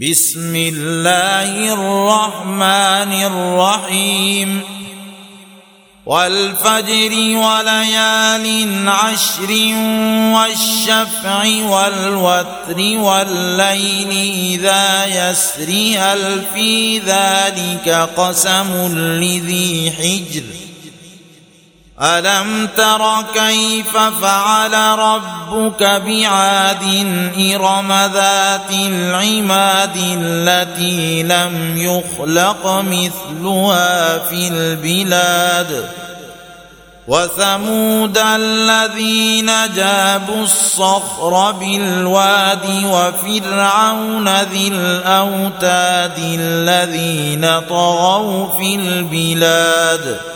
بسم الله الرحمن الرحيم. والفجر وليال عشر والشفع والوتر والليل إذا يسري هل في ذلك قسم لذي حجر ألم تر كيف فعل ربك بعاد إرم ذات العماد التي لم يخلق مثلها في البلاد وثمود الذين جابوا الصخر بالواد وفرعون ذي الأوتاد الذين طغوا في البلاد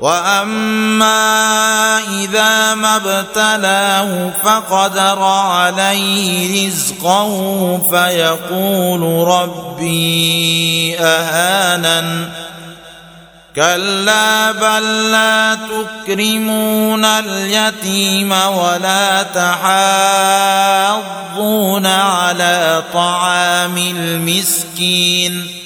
واما اذا ما ابتلاه فقدر عليه رزقه فيقول ربي اهانن كلا بل لا تكرمون اليتيم ولا تحاضون على طعام المسكين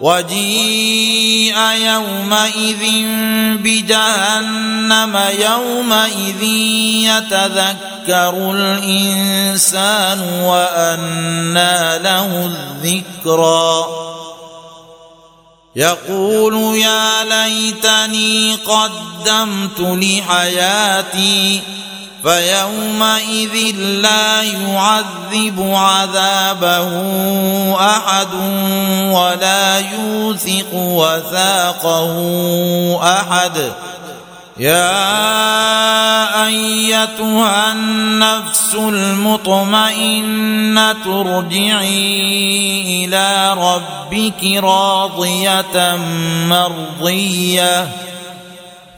وجيء يومئذ بجهنم يومئذ يتذكر الإنسان وأنى له الذكرى. يقول يا ليتني قدمت لحياتي فيومئذ لا يعذب عذابه أحد ولا يوثق وثاقه أحد. يا أيتها النفس المطمئنة ارجعي إلى ربك راضية مرضية.